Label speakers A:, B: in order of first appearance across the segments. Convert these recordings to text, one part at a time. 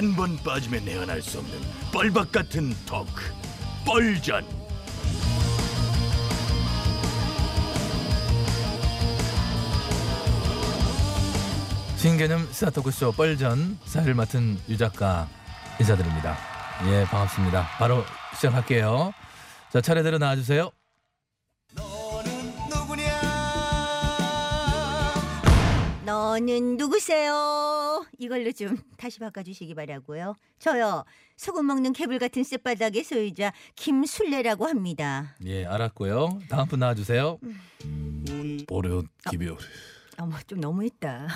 A: 한 번 빠지면 내안할 수 없는 뻘박 같은 토크 뻘전
B: 신개념 시사토크쇼 뻘전 사회를 맡은 유 작가 인사드립니다. 예, 반갑습니다. 바로 시작할게요. 자, 차례대로 나와주세요.
C: 너는 누구세요? 이걸로 좀 다시 바꿔주시기 바라고요. 저요 소금 먹는 개불 같은 쌔바닥의 소유자 김술래라고 합니다.
B: 예, 알았고요. 다음 분 나와주세요.
A: 보려 기별
C: 어머 좀 너무했다.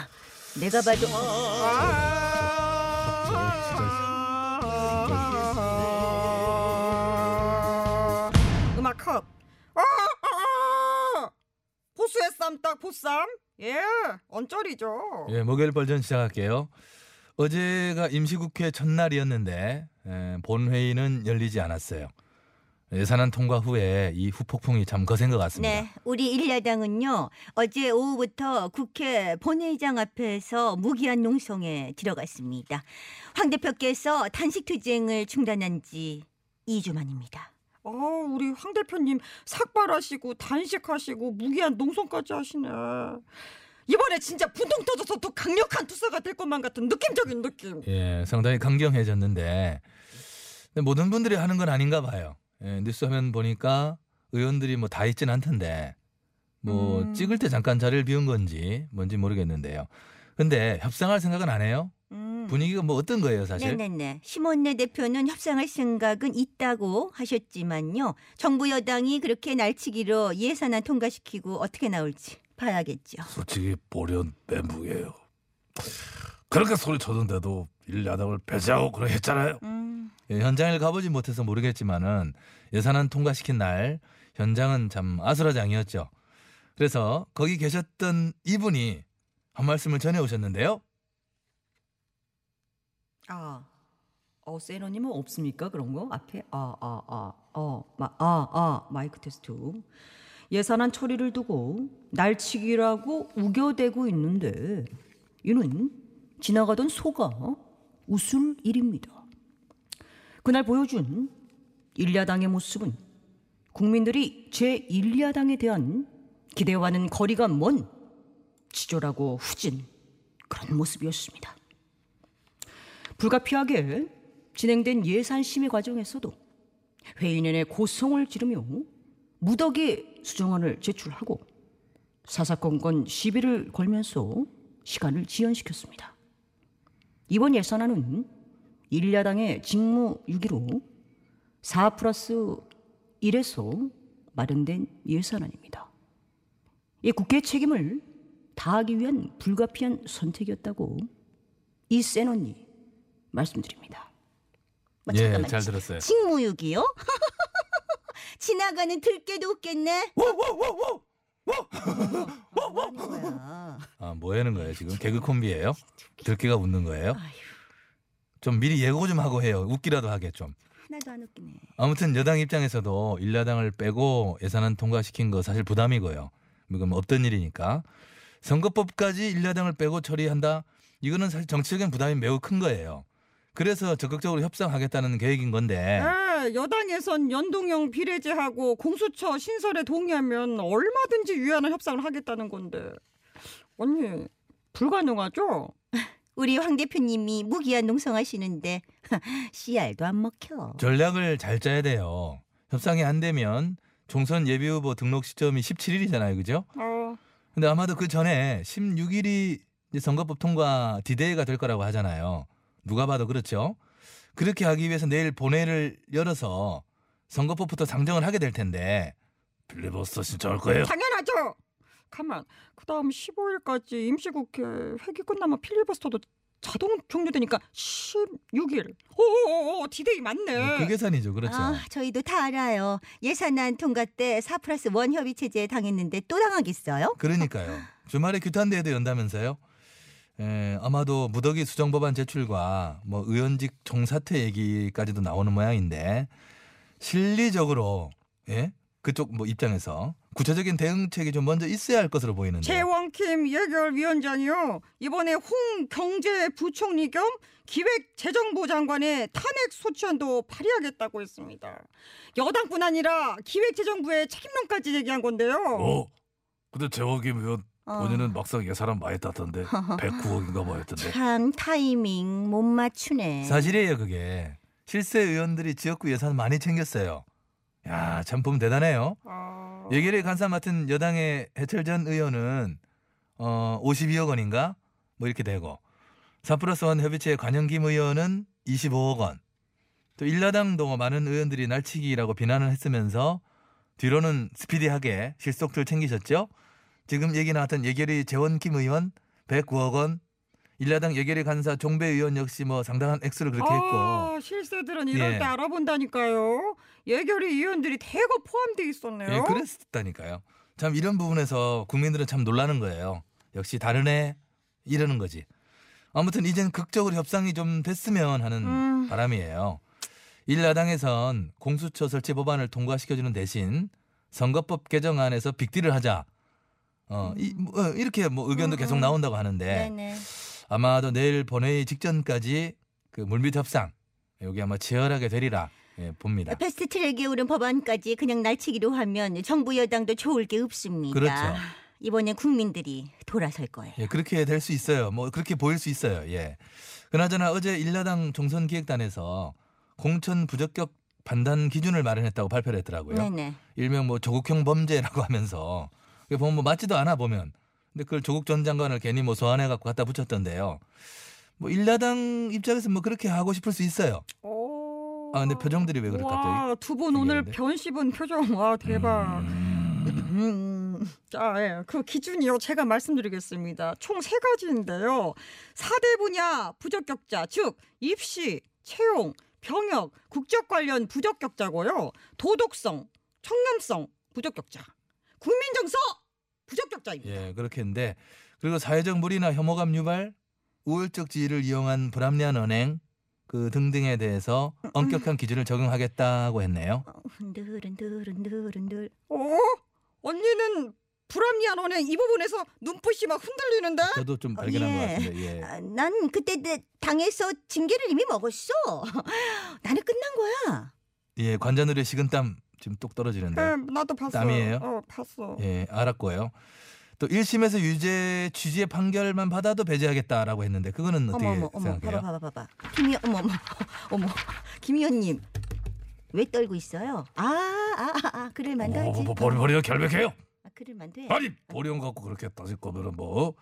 C: 내가 봐도
D: 음악 컷. 아, 아, 아! 보수의 쌈딱 보쌈. 예, 언저리죠.
B: 예, 목요일 벌전 시작할게요. 어제가 임시국회 첫날이었는데 에, 본회의는 열리지 않았어요. 예산안 통과 후에 이 후폭풍이 참 거센 것 같습니다.
C: 네, 우리 일야당은요 어제 오후부터 국회 본회의장 앞에서 무기한 농성에 들어갔습니다. 황 대표께서 단식 투쟁을 중단한 지 2주 만입니다.
D: 아, 우리 황 대표님 삭발하시고 단식하시고 무기한 농성까지 하시네. 이번에 진짜 분통 터져서 더 강력한 투사가 될 것만 같은 느낌적인 느낌.
B: 예, 상당히 강경해졌는데 근데 모든 분들이 하는 건 아닌가 봐요. 예, 뉴스 화면 보니까 의원들이 뭐 다 있진 않던데 뭐
D: 음.
B: 찍을 때 잠깐 자리를 비운 건지 뭔지 모르겠는데요. 근데 협상할 생각은 안 해요?
C: 음.
B: 분위기가 뭐 어떤 거예요, 사실?
C: 네네네. 심원내 대표는 협상할 생각은 있다고 하셨지만요. 정부 여당이 그렇게 날치기로 예산안 통과시키고 어떻게 나올지 봐야겠죠.
A: 솔직히 보려 멘붕이에요 그렇게 소리쳐던데도 일야당을 배제하고 그래 했잖아요
C: 음,
B: 예, 현장을 가보지 못해서 모르겠지만은 예산안 통과시킨 날 현장은 참 아수라장이었죠. 그래서 거기 계셨던 이분이 한 말씀을 전해 오셨는데요.
D: 아, 어 세너님은 없습니까 그런 거 앞에 아 아 아 어 마 아 아 마이크 테스트 예산안 처리를 두고 날치기라고 우겨대고 있는데 이는 지나가던 소가 웃을 일입니다. 그날 보여준 일야당의 모습은 국민들이 제 1야당에 대한 기대와는 거리가 먼 치졸하고 후진 그런 모습이었습니다. 불가피하게 진행된 예산 심의 과정에서도 회의 내내 고성을 지르며 무더기 수정안을 제출하고 사사건건 시비를 걸면서 시간을 지연시켰습니다. 이번 예산안은 일야당의 직무 유기로 4 플러스 1에서 마련된 예산안입니다. 이 국회 책임을 다하기 위한 불가피한 선택이었다고 이센 언니 말씀드립니다.
C: 뭐
B: 예,
C: 잠깐만.
B: 잘 들었어요.
C: 직무유기요? 지나가는 들깨도 웃겠네. 뭐 하는 거야?
B: 아, 뭐 하는 거예요 지금? 개그 콤비예요? 들깨가 웃는 거예요?
C: 아휴,
B: 좀 미리 예고 좀 하고 해요. 웃기라도 하게 좀.
C: 하나도 안 웃기네.
B: 아무튼 여당 입장에서도 일야당을 빼고 예산안 통과시킨 거 사실 부담이고요. 이건 뭐 없던 일이니까 선거법까지 일야당을 빼고 처리한다. 이거는 사실 정치적인 부담이 매우 큰 거예요. 그래서 적극적으로 협상하겠다는 계획인 건데
D: 네, 여당에선 연동형 비례제하고 공수처 신설에 동의하면 얼마든지 유연한 협상을 하겠다는 건데 언니 불가능하죠?
C: 우리 황 대표님이 무기한 농성하시는데 씨알도 안 먹혀.
B: 전략을 잘 짜야 돼요. 협상이 안 되면 총선 예비 후보 등록 시점이 17일이잖아요. 그죠?
D: 어,
B: 근데 아마도 그 전에 16일이 선거법 통과 디데이가 될 거라고 하잖아요. 누가 봐도 그렇죠. 그렇게 하기 위해서 내일 본회의를 열어서 선거법부터 상정을 하게 될 텐데
A: 필리버스터 신청할 거예요
D: 당연하죠. 가만 그 다음 15일까지 임시국회 회기 끝나면 필리버스터도 자동 종료되니까 16일. 오오오 디데이 맞네.
B: 그 계산이죠. 그렇죠.
C: 아, 저희도 다 알아요. 예산안 통과 때 4 플러스 원 협의체에 당했는데 또 당하겠어요?
B: 그러니까요. 주말에 규탄대회도 연다면서요? 에, 아마도 무더기 수정법안 제출과 뭐 의원직 총사퇴 얘기까지도 나오는 모양인데 실리적으로 예? 그쪽 뭐 입장에서 구체적인 대응책이 좀 먼저 있어야 할 것으로 보이는데.
D: 최원킴 예결위원장이요 이번에 홍 경제부총리 겸 기획재정부 장관의 탄핵 소추안도 발의하겠다고 했습니다. 여당뿐 아니라 기획재정부의 책임론까지 제기한 건데요.
A: 어? 근데 재호김 의원
C: 어.
A: 본인은 막상 예산안 많이 땄던데 109억인가 뭐였던데
C: 참 타이밍 못 맞추네.
B: 사실이에요, 그게. 실세 의원들이 지역구 예산 많이 챙겼어요. 야, 참 보면 대단해요.
D: 아,
B: 예결위 간사 맡은 여당의 해철 전 의원은 어 52억 원인가 뭐 이렇게 되고 4 플러스 1 협의체 관영김 의원은 25억 원. 또 일야당도 많은 의원들이 날치기라고 비난을 했으면서 뒤로는 스피디하게 실속들 챙기셨죠. 지금 얘기 나왔던 예결위 재원김 의원 109억 원. 일야당 예결위 간사 종배 의원 역시 뭐 상당한 액수를 그렇게 했고
D: 아, 실세들은 이럴
B: 예.
D: 때 알아본다니까요. 예결위 의원들이 대거 포함돼 있었네요.
B: 예, 그랬다니까요. 참 이런 부분에서 국민들은 참 놀라는 거예요. 역시 다른 애 이러는 거지. 아무튼 이젠 극적으로 협상이 좀 됐으면 하는
D: 음.
B: 바람이에요. 일야당에선 공수처 설치 법안을 통과시켜주는 대신 선거법 개정안에서 빅딜을 하자. 어, 이, 뭐, 어, 이렇게 뭐 의견도
C: 음,
B: 계속
C: 음.
B: 나온다고 하는데
C: 네네.
B: 아마도 내일 본회의 직전까지 그 물밑 협상 여기 아마 치열하게 되리라 예, 봅니다.
C: 패스트 트랙에 오른 법안까지 그냥 날치기로 하면 정부 여당도 좋을 게 없습니다.
B: 그렇죠.
C: 이번에 국민들이 돌아설 거예요.
B: 예, 그렇게 될 수 있어요. 뭐 그렇게 보일 수 있어요. 예. 그나저나 어제 일야당 종선 기획단에서 공천 부적격 판단 기준을 마련했다고 발표를 했더라고요.
C: 네네.
B: 일명 뭐 조국형 범죄라고 하면서 보면 뭐 맞지도 않아 보면. 근데 그걸 조국 전 장관을 괜히 뭐 소환해 갖고 갖다 붙였던데요. 뭐 일야당 입장에서 뭐 그렇게 하고 싶을 수 있어요.
D: 오.
B: 아, 근데 표정들이 왜 그래, 갑자기?
D: 와, 두분 오늘
B: 얘기하는데?
D: 변 씹은 표정. 와, 대박.
C: 음,
D: 자, 예. 그 기준이요. 제가 말씀드리겠습니다. 총 세 가지인데요. 4대 분야 부적격자, 즉 입시, 채용, 병역, 국적 관련 부적격자고요. 도덕성, 청렴성 부적격자. 국민정서 부적격자입니다.
B: 예, 그렇게 했는데 그리고 사회적 무리나 혐오감 유발, 우월적 지위를 이용한 불합리한 언행 그 등등에 대해서 엄격한 기준을 적용하겠다고 했네요.
C: 흔들흔들흔들흔들.
D: 어? 언니는 불합리한 언행 이 부분에서 눈빛이 막 흔들리는데?
B: 저도 좀
C: 어,
B: 발견한
C: 예.
B: 것 같은데. 예.
C: 아, 난 그때 내 당에서 징계를 이미 먹었어. 나는 끝난 거야.
B: 예, 관자놀이의 식은땀 지금 뚝 떨어지는데.
D: 예, 나도 봤어.
B: 땀이에요?
D: 어, 봤어.
B: 예, 알았고요. 또 1심에서 유죄 취지의 판결만 받아도 배제하겠다라고 했는데 그거는 어떻게
C: 어머 어머 어머
B: 생각해요?
C: 봐봐 봐봐 봐봐. 김이 어머 어머 어머 김 의원님 왜 떨고 있어요? 아 아 아 아, 아, 그럴 만도 하지.
A: 뭐, 버리 버리가 결백해요
C: 아, 만도 해.
A: 아니 보령 갖고 그렇게 따질 거면은 뭐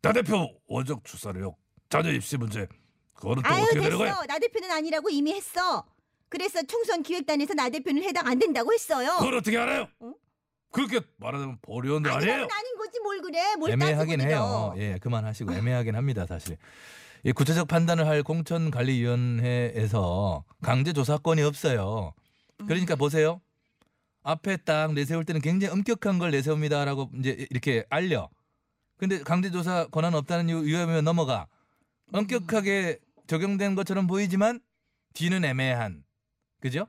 A: 대대표 원적 출사력 자녀 입시 문제 그거는 또
C: 아유
A: 어떻게
C: 됐어.
A: 되는 거야
C: 나 대표는 아니라고 이미 했어. 그래서 총선 기획단에서 나 대표는 해당 안 된다고 했어요.
A: 그걸 어떻게 알아요
C: 어?
A: 그렇게 말하자면 보리원들 아니에요
C: 아니라면 아닌 거지 뭘 그래? 뭘
B: 애매하긴
C: 따지고 해요.
B: 예, 그만하시고 애매하긴 합니다, 사실. 이 구체적 판단을 할 공천관리위원회에서 강제 조사권이 없어요. 그러니까 보세요. 앞에 딱 내세울 때는 굉장히 엄격한 걸 내세웁니다라고 이제 이렇게 알려. 근데 강제 조사 권한 없다는 이유 위험하면 넘어가. 엄격하게 적용된 것처럼 보이지만 뒤는 애매한. 그죠?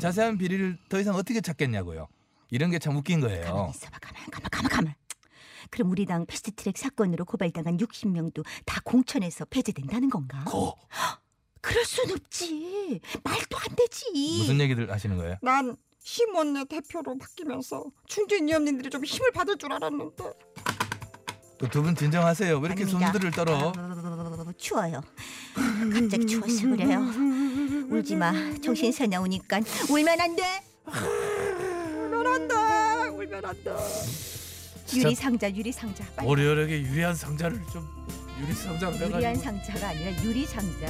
B: 자세한 비리를 더 이상 어떻게 찾겠냐고요. 이런 게 참 웃긴 거예요.
C: 가만 있어봐 가만 가만 가만 가만. 그럼 우리 당 패스트트랙 사건으로 고발당한 60명도 다 공천에서 배제된다는 건가?
A: 고
C: 그럴 순 없지. 말도 안 되지.
B: 무슨 얘기들 하시는 거예요?
D: 난 힘원내 대표로 바뀌면서 충진 위원님들이 좀 힘을 받을 줄 알았는데
B: 두 분 진정하세요. 왜 이렇게
C: 아닙니다.
B: 손들을 떨어?
C: 아, 추워요. 갑자기 추워서 그래요. 울지 마. 정신 사나우니까 울면 안 돼.
D: 울면 안 돼 울면 안 돼
C: 유리 상자, 유리 상자. 빨리.
A: 보리원에게 유리한 상자를 좀 유리 상자를
C: 유리한 상자가 아니라 유리 상자.